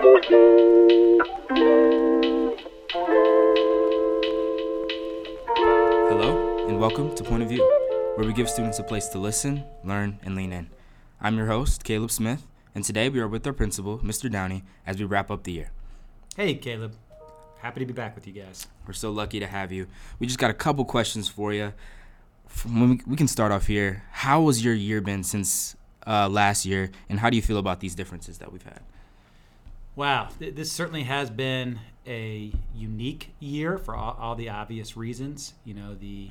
Hello, and welcome to Point of View, where we give students a place to listen, learn, and lean in. I'm your host, Caleb Smith, and today we are with our principal, Mr. Downey, as we wrap up the year. Hey, Caleb. Happy to be back with you guys. We're so lucky to have you. We just got a couple questions for you. From we, we can start off here. How has your year been since uh, last year, and how do you feel about these differences that we've had? Wow, this certainly has been a unique year for all, all the obvious reasons. You know, the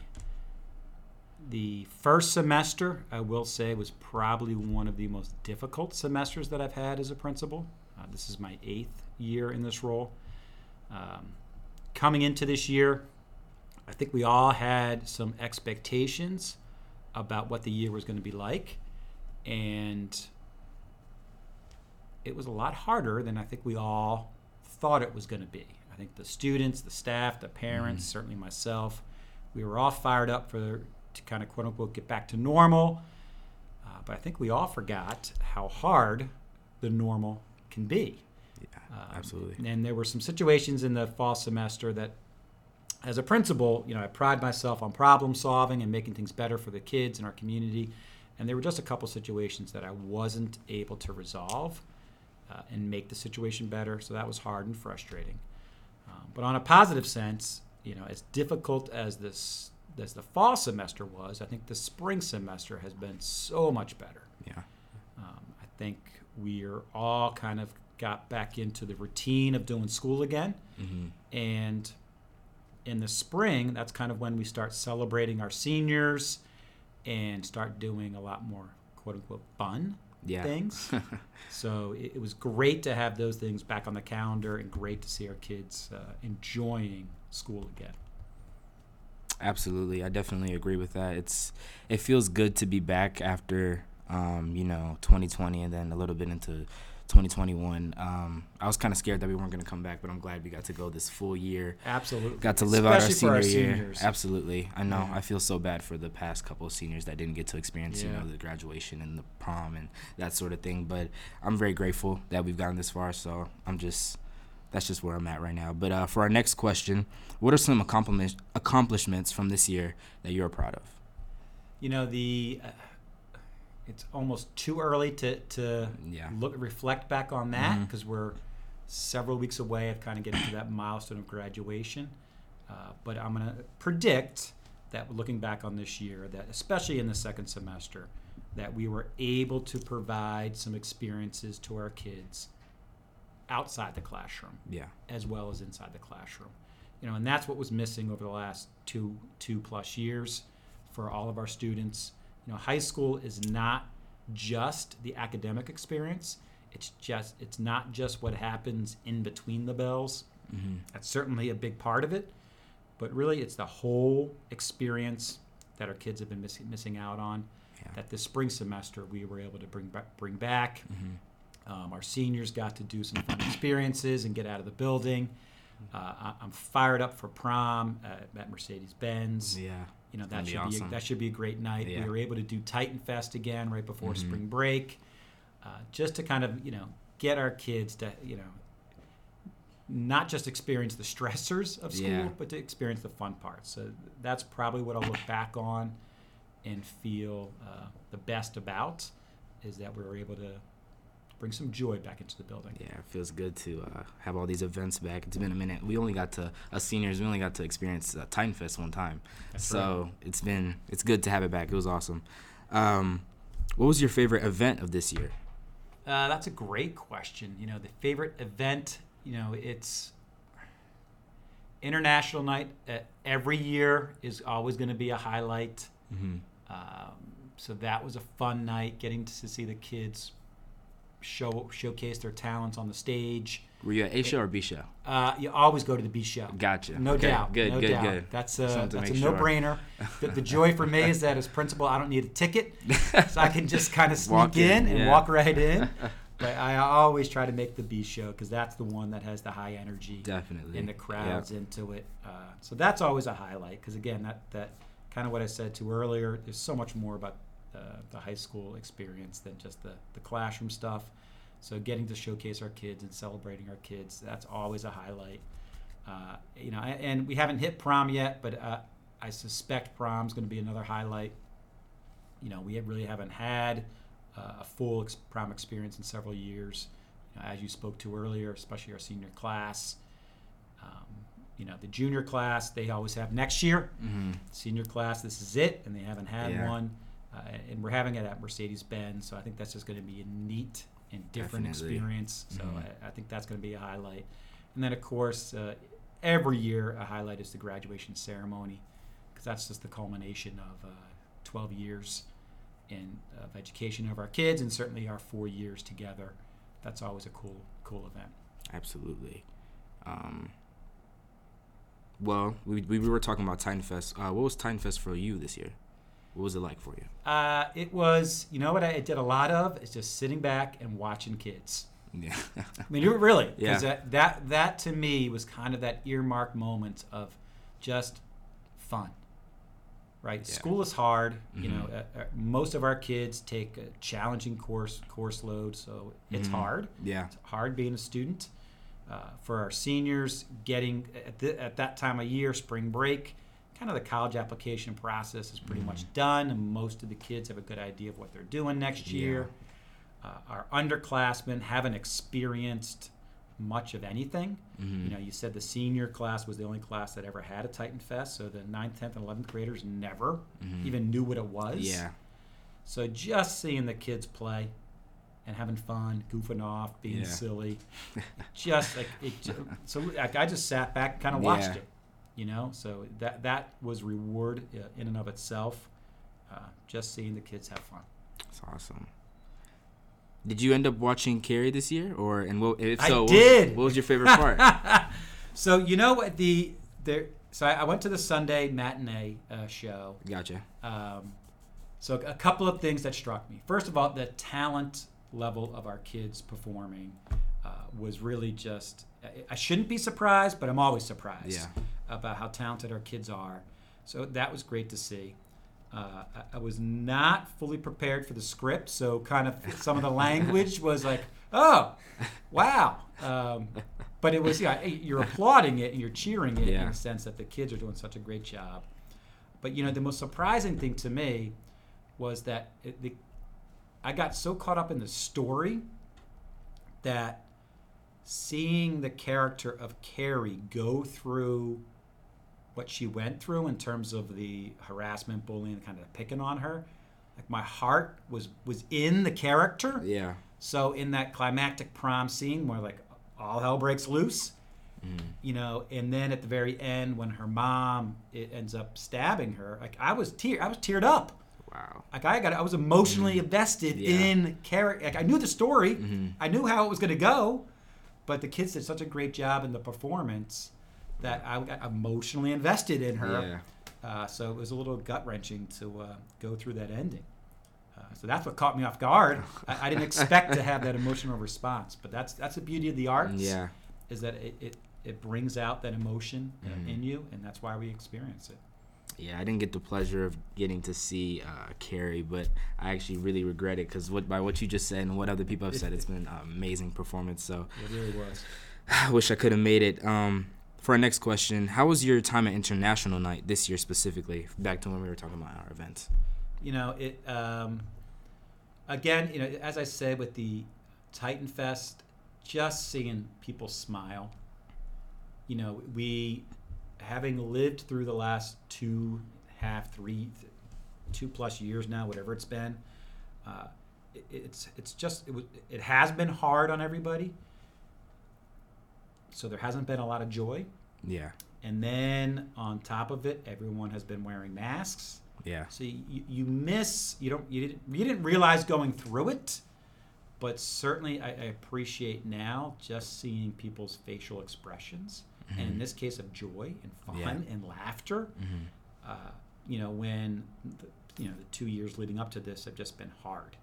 the first semester, I will say, was probably one of the most difficult semesters that I've had as a principal. Uh, this is my eighth year in this role. Um, coming into this year, I think we all had some expectations about what the year was going to be like. And it was a lot harder than I think we all thought it was going to be. I think the students, the staff, the parents, Mm-hmm. certainly myself, we were all fired up for to kind of quote unquote get back to normal. Uh, but I think we all forgot how hard the normal can be. Yeah, Um, absolutely. And there were some situations in the fall semester that, as a principal, you know, I pride myself on problem solving and making things better for the kids in our community. And there were just a couple situations that I wasn't able to resolve uh, and make the situation better. So that was hard and frustrating. Um, but on a positive sense, you know, as difficult as this as the fall semester was, I think the spring semester has been so much better. Yeah, Um, I think we're all kind of got back into the routine of doing school again. hmm And in the spring, that's kind of when we start celebrating our seniors and start doing a lot more quote unquote fun yeah. things. so it, it was great to have those things back on the calendar and great to see our kids uh, enjoying school again. Absolutely, I definitely agree with that. It's it feels good to be back after um, you know 2020 and then a little bit into 2021. Um, I was kind of scared that we weren't going to come back, but I'm glad we got to go this full year. Absolutely. Got to live out our Especially senior year. Absolutely, I know. Yeah. I feel so bad for the past couple of seniors that didn't get to experience you know the graduation and the prom and that sort of thing. But I'm very grateful that we've gotten this far. So I'm just that's just where I'm at right now. But uh, for our next question, what are some accomplishments accomplishments from this year that you're proud of? You know, the uh, it's almost too early to, to Yeah. look reflect back on that because we're several weeks away of kind of getting to that milestone of graduation. Uh, but I'm going to predict that looking back on this year, that especially in the second semester, that we were able to provide some experiences to our kids outside the classroom Yeah. as well as inside the classroom. You know, and that's what was missing over the last two two plus years for all of our students. You know, high school is not just the academic experience. It's just it's not just what happens in between the bells. hmm That's certainly a big part of it, but really it's the whole experience that our kids have been missing missing out on. Yeah. That this spring semester we were able to bring back bring back. hmm Um, our seniors got to do some fun experiences and get out of the building. Uh, I, I'm fired up for prom at, at Mercedes Benz. Yeah. You know that should be awesome. a, that should be a great night. Yeah. We were able to do Titan Fest again right before Mhm. spring break, uh, just to kind of you know get our kids to you know not just experience the stressors of school, Yeah. but to experience the fun parts. So that's probably what I'll look back on and feel uh, the best about is that we were able to bring some joy back into the building. Yeah, it feels good to uh, have all these events back. It's been a minute. We only got to us seniors. We only got to experience uh, Titan Fest one time, That's so it's been it's good to have it back. It was awesome. Um, what was your favorite event of this year? Uh, that's a great question. You know, the favorite event, you know, it's International Night uh, every year is always going to be a highlight. Mm-hmm. Um, so that was a fun night, getting to see the kids show showcase their talents on the stage. Were you at A show or B show? Uh, you always go to the B show. Gotcha. No Okay, doubt. Good. no good. doubt. Good. That's a that's a sure. no-brainer. the, the joy for me is that as principal, I don't need a ticket, so I can just kind of sneak in, in, and yeah. walk right in. But I always try to make the B show because that's the one that has the high energy Definitely. and the crowds into it. Uh, so that's always a highlight because again, that that kind of what I said to earlier. There's so much more about uh, the high school experience than just the the classroom stuff. So getting to showcase our kids and celebrating our kids, that's always a highlight. Uh, you know, and, and we haven't hit prom yet, but uh, I suspect prom's going to be another highlight. You know, we really haven't had uh, a full ex- prom experience in several years. You know, as you spoke to earlier, especially our senior class. Um, you know, the junior class they always have next year. Mm-hmm. Senior class, this is it, and they haven't had Yeah. one. Uh, and we're having it at Mercedes Benz, so I think that's just going to be a neat and different Definitely. experience. So Mhm. I, I think that's going to be a highlight. And then, of course, uh, every year a highlight is the graduation ceremony, because that's just the culmination of uh, 12 years in of education of our kids, and certainly our four years together. That's always a cool, cool event. Absolutely. Um, well, we, we were talking about Titan Fest. Uh, what was Titan Fest for you this year? What was it like for you? Uh, it was, you know what I did a lot of? Is just sitting back and watching kids. Yeah. I mean, you really, Yeah. because that, that that to me was kind of that earmarked moment of just fun. Right, Yeah. school is hard. You Mhm. know, uh, uh, most of our kids take a challenging course course load, so it's Mhm. hard. yeah. It's hard being a student. Uh, for our seniors, getting at, the, at that time of year, spring break, kind of the college application process is pretty much done, and most of the kids have a good idea of what they're doing next Yeah. year. Uh, our underclassmen haven't experienced much of anything. Mhm. You know, you said the senior class was the only class that ever had a Titan Fest, so the 9th, 10th, and 11th graders never Mhm. even knew what it was. Yeah. So just seeing the kids play and having fun, goofing off, being Yeah. silly, just like it. ju- So like, I just sat back, kind of watched Yeah. it, you know. So that that was reward uh, in and of itself. Uh, just seeing the kids have fun. That's awesome. Did you end up watching Carrie this year, or and what, if I so, what was- What was, your favorite part? so you know what the there. So I, I went to the Sunday matinee uh, show. gotcha. Um, so a couple of things that struck me. First of all, the talent level of our kids performing uh, was really just. I shouldn't be surprised, but I'm always surprised Yeah. About how talented our kids are. So that was great to see. Uh, I, I was not fully prepared for the script, so kind of some of the language was like, "Oh, wow!" Um, but it was yeah, you're applauding it and you're cheering it in the sense that the kids are doing such a great job. But you know, the most surprising thing to me was that it, the, I got so caught up in the story that seeing the character of Carrie go through what she went through in terms of the harassment, bullying, kind of picking on her, like my heart was was in the character. Yeah. So in that climactic prom scene where like all hell breaks loose, Mm. you know, and then at the very end when her mom it ends up stabbing her, like I was tear I was teared up. Wow. Like I got I was emotionally invested Mm. Yeah. in character. Like I knew the story, Mhm. I knew how it was going to go, but the kids did such a great job in the performance that I got emotionally invested in her. Yeah. Uh, so it was a little gut wrenching to uh, go through that ending. Uh, so that's what caught me off guard. I, I didn't expect to have that emotional response, but that's that's the beauty of the arts. Yeah. is that it, it, it brings out that emotion Mhm. in you, and that's why we experience it. Yeah, I didn't get the pleasure of getting to see uh, Carrie, but I actually really regret it because what by what you just said and what other people have said, it's been an amazing performance. So It really was. I wish I could have made it. Um, for our next question, how was your time at International Night this year specifically? Back to when we were talking about our events. You know, it um, again. You know, as I said with the Titan Fest, just seeing people smile. You know, we having lived through the last two, half, three, two plus years now, whatever it's been. Uh, it, it's it's just it, it has been hard on everybody. So there hasn't been a lot of joy. Yeah, And then on top of it, everyone has been wearing masks. yeah, So you, you miss you don't you didn't you didn't realize going through it, but certainly I, I appreciate now just seeing people's facial expressions, and in Mhm. this case of joy and fun Yeah. and laughter. hmm Uh, you know when the, you know the two years leading up to this have just been hard,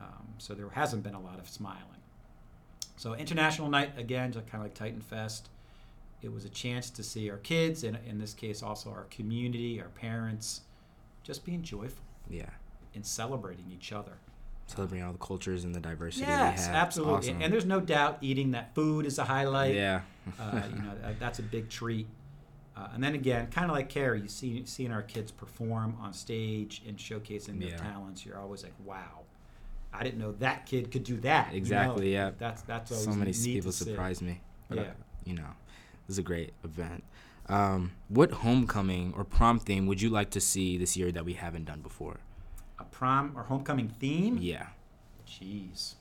um, so there hasn't been a lot of smiling. So international night again, just kind of like Titan Fest. It was a chance to see our kids, and in this case also our community, our parents, just being joyful yeah. and celebrating each other. celebrating all the cultures and the diversity Yes, we have. absolutely. Awesome. And there's no doubt eating that food is a highlight. yeah. uh, you know that's a big treat. Uh, and then again, kind of like Carrie, you see seeing our kids perform on stage and showcasing their Yeah. talents. You're always like, wow, I didn't know that kid could do that. you know? Exactly, yeah. That's that's always so many people surprise me. But, uh, Yeah. you know, it was a great event. Um, what homecoming or prom theme would you like to see this year that we haven't done before? A prom or homecoming theme? Yeah. Jeez,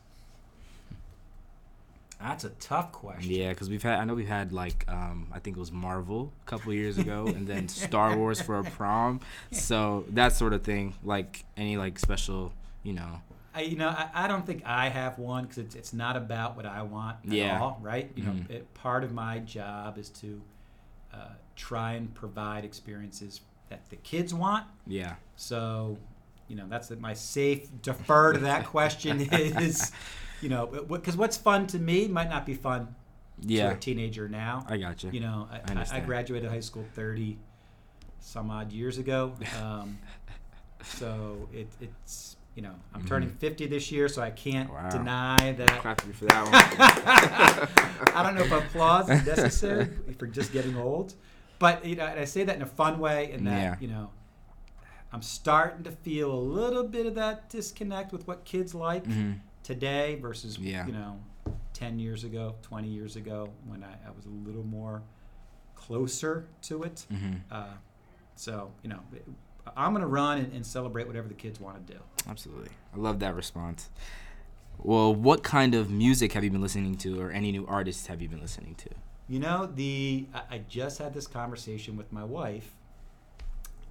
that's a tough question. Yeah, because we've had, I know we've had like, um, I think it was Marvel a couple years ago, and then Star Wars for a prom. So that sort of thing, like any like special, you know. I, you know, I, I don't think I have one because it's, it's not about what I want at Yeah. all, right? You know, Mhm. it, part of my job is to uh, try and provide experiences that the kids want. Yeah. So, you know, that's my safe defer to that question is, you know, because what's fun to me might not be fun Yeah. to a teenager now. I got you. You know, I, I, I graduated high school 30 some odd years ago. Um, so it, it's, you know, I'm turning 50 this year, so I can't Mm-hmm. Wow. deny that. Clap you for that one. I don't know if applause is necessary for just getting old, but you know, and I say that in a fun way, in that Yeah. you know, I'm starting to feel a little bit of that disconnect with what kids like hmm today versus Yeah. you know, ten years ago, twenty years ago, when I, I was a little more closer to it. hmm Uh, so you know, I'm gonna run and, and celebrate whatever the kids want to do. Absolutely. I love that response. Well, what kind of music have you been listening to, or any new artists have you been listening to? You know, the I, I just had this conversation with my wife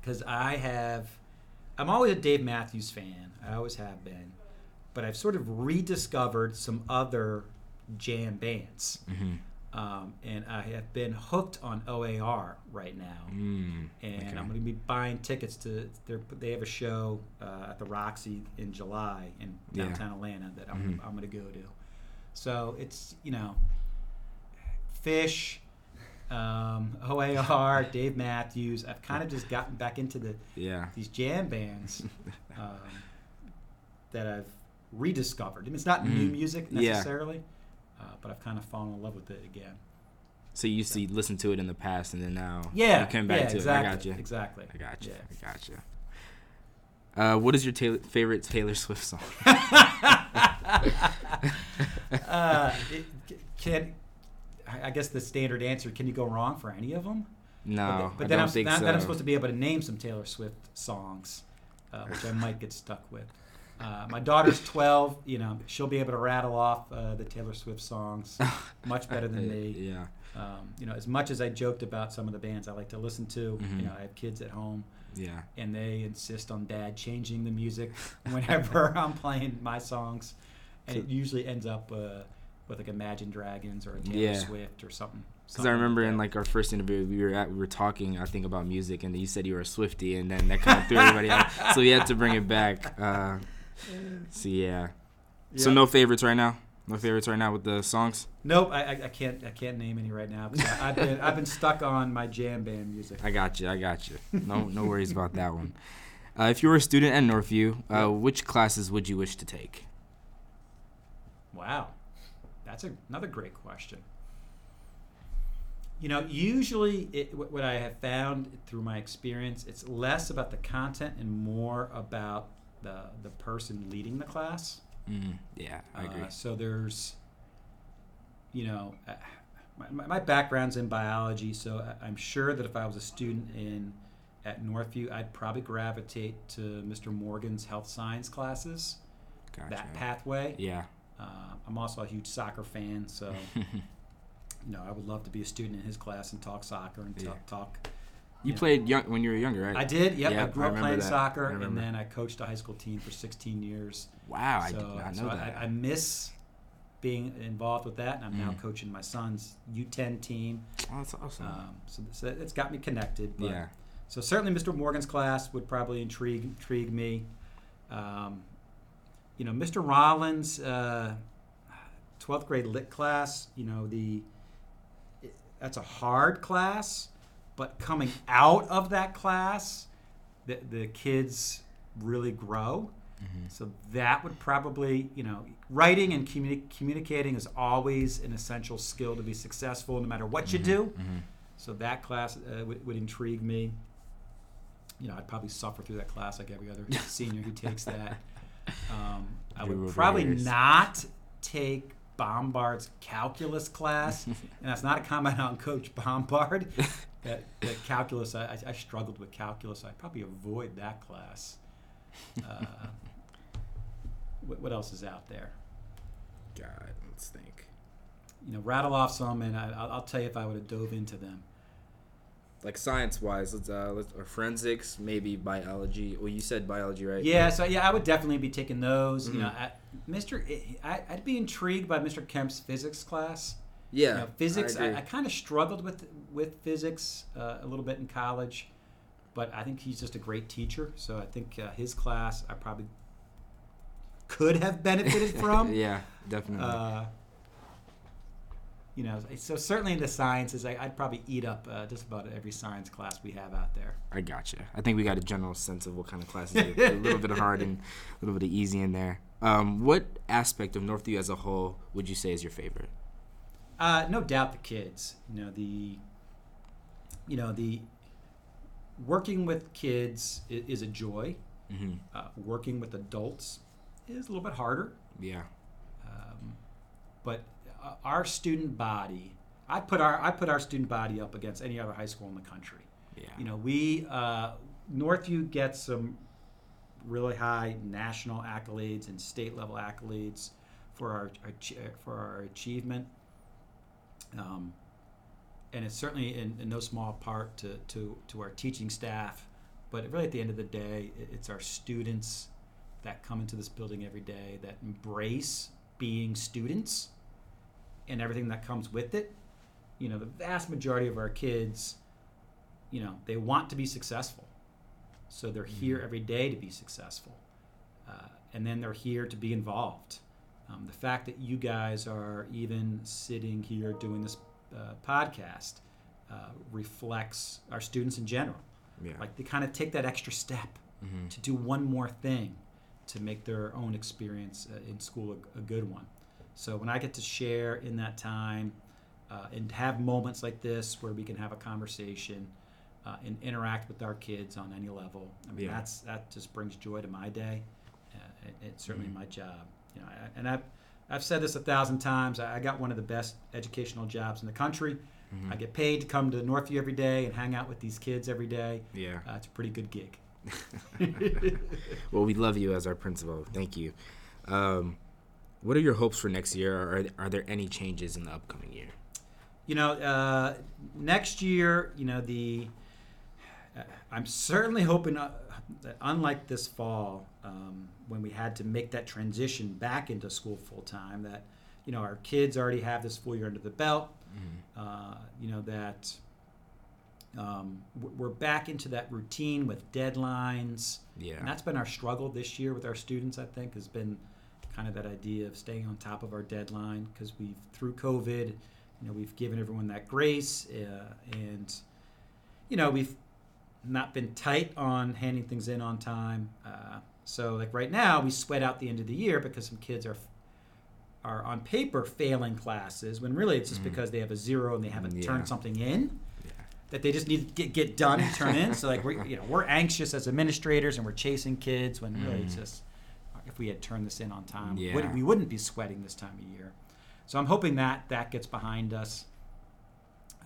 because I have, I'm always a Dave Matthews fan. I always have been, but I've sort of rediscovered some other jam bands, Mm-hmm. Um, and I have been hooked on OAR right now. Mm, And okay. I'm going to be buying tickets to their. They have a show uh, at the Roxy in July in Yeah. downtown Atlanta that I'm, Mhm. I'm going to go to. So it's you know, Phish, um, OAR, Dave Matthews. I've kind of just gotten back into the yeah. these jam bands um, that I've rediscovered. I mean, it's not new Mm. music Yeah. Uh, but I've kind of fallen in love with it again. So you used to listen to it in the past, and then now Yeah, you came back yeah, to exactly, it. I got you. Exactly. I got you. Yeah. I got you. Uh, what is your Taylor, favorite Taylor Swift song? uh, it, can I guess the standard answer? Can you go wrong for any of them? No, but, but I then I'm so. then I'm supposed to be able to name some Taylor Swift songs, uh, which I might get stuck with. Uh, my daughter's 12. You know, she'll be able to rattle off uh, the Taylor Swift songs much better than me. Yeah. Um, you know, as much as I joked about some of the bands I like to listen to, Mhm. you know, I have kids at home, Yeah. and they insist on dad changing the music whenever I'm playing my songs, and it usually ends up uh, with like Imagine Dragons or a Taylor Yeah. Swift or something. Because I remember in like our first interview, we were at, we were talking, I think about music, and you said you were a Swiftie, and then that kind of threw everybody out. So we had to bring it back. Uh, so yeah. So no favorites right now. No favorites right now with the songs. Nope, I, I, I can't I can't name any right now because I've been I've been stuck on my jam band music. I got you. I got you. No no worries about that one. Uh, if you were a student at Northview, uh, which classes would you wish to take? Wow, that's a, another great question. You know, usually it, what what I have found through my experience, it's less about the content and more about the the person leading the class. Mm, yeah, I agree. Uh, so there's, you know, uh, my- my, background's in biology, so I'm sure that if I was a student in at Northview, I'd probably gravitate to Mr. Morgan's health science classes, gotcha. that pathway. Yeah. Uh, I'm also a huge soccer fan, so you know I would love to be a student in his class and talk soccer and Yeah. talk. You Yeah. played young when you were younger, right? I did. Yep, Yeah, I grew I up playing that. soccer, and then I coached a high school team for 16 years. Wow, I so, did not know I, that. I miss being involved with that, and I'm now Mhm. coaching my son's U10 team. oh, that's awesome. Um, so, so it's got me connected. But, yeah. So certainly, Mr. Morgan's class would probably intrigue intrigue me. Um, you know, Mr. Rollins' uh, 12th grade lit class. You know, the that's a hard class, but coming out of that class, the the kids really grow. So that would probably, you know, writing and communi- communicating is always an essential skill to be successful, no matter what you do. So that class uh, would, would intrigue me. You know, I'd probably suffer through that class like every other senior who takes that. Um, I would probably not take Bombard's calculus class, and that's not a comment on Coach Bombard. that, that calculus, I, I, I struggled with calculus. I'd probably avoid that class. Uh, what, what else is out there? God, let's think. You know, rattle off some, and I, I'll, I'll tell you if I would have dove into them. Like science wise, let's uh, let's or forensics, maybe biology. Well, you said biology, right? Yeah, so yeah, I would definitely be taking those. You Mhm. know, I, Mr. I, I'd be intrigued by Mr. Kemp's physics class. Yeah. You know, physics. I I. I, kind of struggled with with physics uh, a little bit in college, but I think he's just a great teacher. So I think uh, his class I probably could have benefited from. yeah, definitely. Uh, you know, so certainly in the sciences, I, I'd probably eat up uh, just about every science class we have out there. I gotcha. I think we got a general sense of what kind of classes are a little bit hard and a little bit easy in there. Um, what aspect of Northview as a whole would you say is your favorite? Uh, no doubt the kids. You know the. You know the. Working with kids is, is a joy. Mm-hmm. Uh, working with adults is a little bit harder. Yeah. Um, but uh, our student body, I put our I put our student body up against any other high school in the country. Yeah. You know, we uh, Northview gets some really high national accolades and state level accolades for our, our for our achievement. Um, and it's certainly in, in no small part to, to, to our teaching staff, but really at the end of the day, it- it's our students that come into this building every day that embrace being students and everything that comes with it. You know, the vast majority of our kids, you know, they want to be successful. So they're here every day to be successful. Uh, and then they're here to be involved. Um, the fact that you guys are even sitting here doing this uh, podcast uh, reflects our students in general. Yeah. Like they kind of take that extra step mm-hmm. to do one more thing to make their own experience uh, in school a, a good one. So when I get to share in that time uh, and have moments like this where we can have a conversation uh, and interact with our kids on any level, I mean Yeah. that's that just brings joy to my day. Uh, it, it's certainly Mhm. my job. You know, I, and I've I've said this a thousand times. I, I got one of the best educational jobs in the country. Mhm. I get paid to come to Northview every day and hang out with these kids every day. Yeah. Uh, it's a pretty good gig. well, we love you as our principal. Thank you. Um, what are your hopes for next year? Are, are there any changes in the upcoming year? You know, uh, next year, you know, the uh, I'm certainly hoping uh, that unlike this fall, um, when we had to make that transition back into school full time, that you know our kids already have this full year under the belt. Uh, you know that um, we're back into that routine with deadlines. Yeah. And that's been our struggle this year with our students, I think, has been kind of that idea of staying on top of our deadline because we've, through COVID, you know, we've given everyone that grace uh, and, you know, we've not been tight on handing things in on time. Uh, so, like right now, we sweat out the end of the year because some kids are are on paper failing classes when really it's just Mhm. because they have a zero and they haven't Yeah. turned something in Yeah. that they just need to get, get done and turn in. So like we're you know we're anxious as administrators and we're chasing kids when really it's Mhm. just if we had turned this in on time, Yeah. would, we wouldn't be sweating this time of year. So I'm hoping that that gets behind us.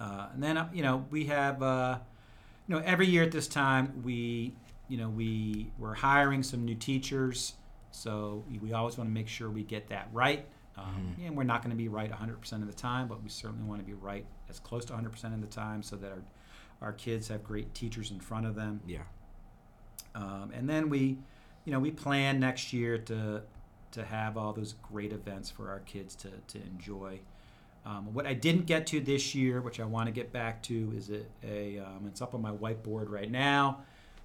Uh, and then uh, you know we have uh, you know every year at this time we you know we we're hiring some new teachers. So we- always want to make sure we get that right. Um, Mhm. And we're not going to be right 100% of the time, but we certainly want to be right as close to 100% of the time so that our, our kids have great teachers in front of them. Yeah. Um, and then we, you know, we plan next year to to have all those great events for our kids to, to enjoy. Um, what I didn't get to this year, which I want to get back to, is a, a um, it's up on my whiteboard right now.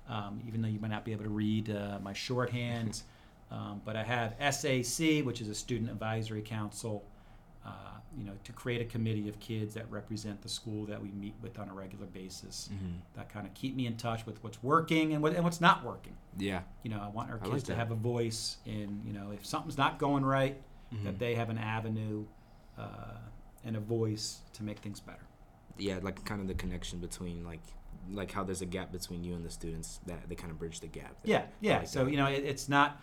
Um, even though you might not be able to read uh, my shorthand, um, but I have SAC, which is a Student Advisory Council, uh, you know, to create a committee of kids that represent the school that we meet with on a regular basis. Mm-hmm. That kind of keep me in touch with what's working and what and what's not working. Yeah. You know, I want our kids like to have a voice in, you know, if something's not going right, Mhm. that they have an avenue uh, and a voice to make things better. yeah, like kind of the connection between like like how there's a gap between you and the students that they kind of bridge the gap. Yeah, yeah. like so that. you know, it, it's not,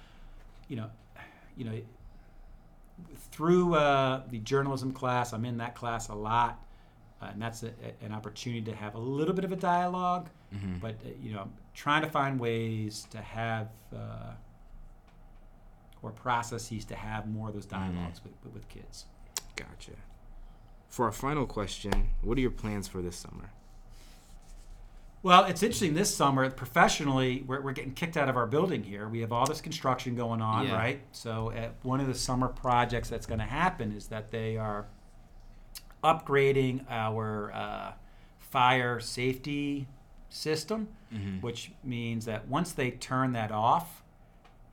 you know, you know, through uh, the journalism class, I'm in that class a lot, uh, and that's a, a- an opportunity to have a little bit of a dialogue. Mhm. But uh, you know, I'm trying to find ways to have uh, or processes to have more of those dialogues with, with, with kids. Gotcha. For our final question, what are your plans for this summer? Well, it's interesting this summer, professionally, we're, we're getting kicked out of our building here. We have all this construction going on, Yeah. right? So, at one of the summer projects that's going to happen is that they are upgrading our uh, fire safety system, Mm-hmm. which means that once they turn that off,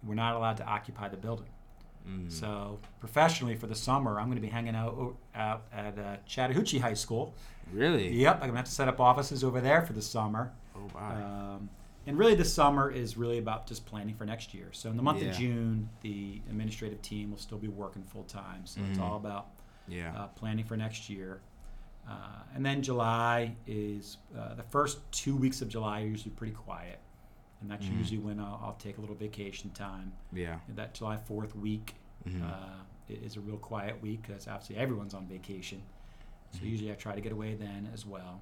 we're not allowed to occupy the building. Mm. So, professionally, for the summer, I'm going to be hanging out, out at uh, Chattahoochee High School. Really? Yep, I'm going to have to set up offices over there for the summer. Oh wow. Um, and really, the summer is really about just planning for next year. So in the month Yeah. of June, the administrative team will still be working full time. So it's Mhm. all about yeah. uh, planning for next year. Uh, and then July is uh, the first two weeks of July are usually pretty quiet, and that's Mhm. usually when I'll, I'll take a little vacation time. yeah. And that July Fourth week Mhm. uh, is a real quiet week because obviously everyone's on vacation. So usually I try to get away then as well.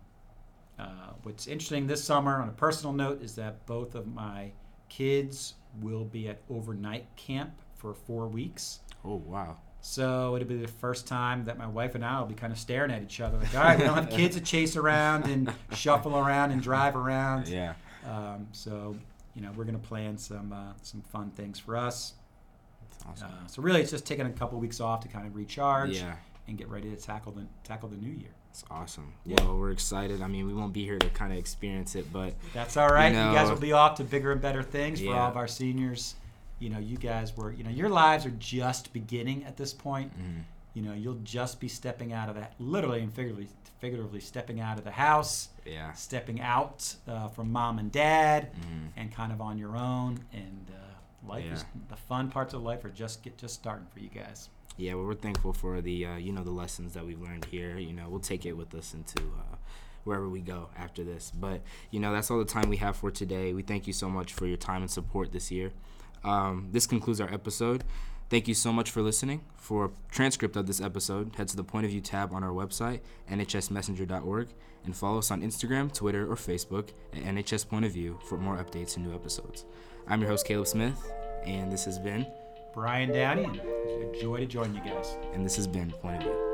Uh, what's interesting this summer, on a personal note, is that both of my kids will be at overnight camp for four weeks. oh wow. So it'll be the first time that my wife and I will be kind of staring at each other, like, all right, we don't have kids to chase around and shuffle around and drive around. Yeah. Um, so you know we're going to plan some uh, some fun things for us. That's awesome. Uh, so really, it's just taking a couple weeks off to kind of recharge yeah. And get ready to tackle the tackle the new year. It's awesome. Yeah. Well, we're excited. I mean, we won't be here to kind of experience it, but That's all right. You, know- guys will be off to bigger and better things for all of our seniors. You know, you guys were, you know, your lives are just beginning at this point. mm, You know, you'll just be stepping out of that, literally and figuratively, figuratively stepping out of the house, yeah. stepping out uh, from mom and dad, Mm, and kind of on your own. And uh, life is the fun parts of life are just get just starting for you guys. Yeah. Well, we're thankful for the uh, you know the lessons that we've learned here. You know, we'll take it with us into uh, wherever we go after this. But you know, that's all the time we have for today. We thank you so much for your time and support this year. Um, this concludes our episode. Thank you so much for listening. For a transcript of this episode, head to the Point of View tab on our website, nhsmessenger.org, and follow us on Instagram, Twitter, or Facebook at NHS Point of View for more updates and new episodes. I'm your host, Caleb Smith, and this has been, Brian Downey, a joy to join you guys. and this has been Point of View.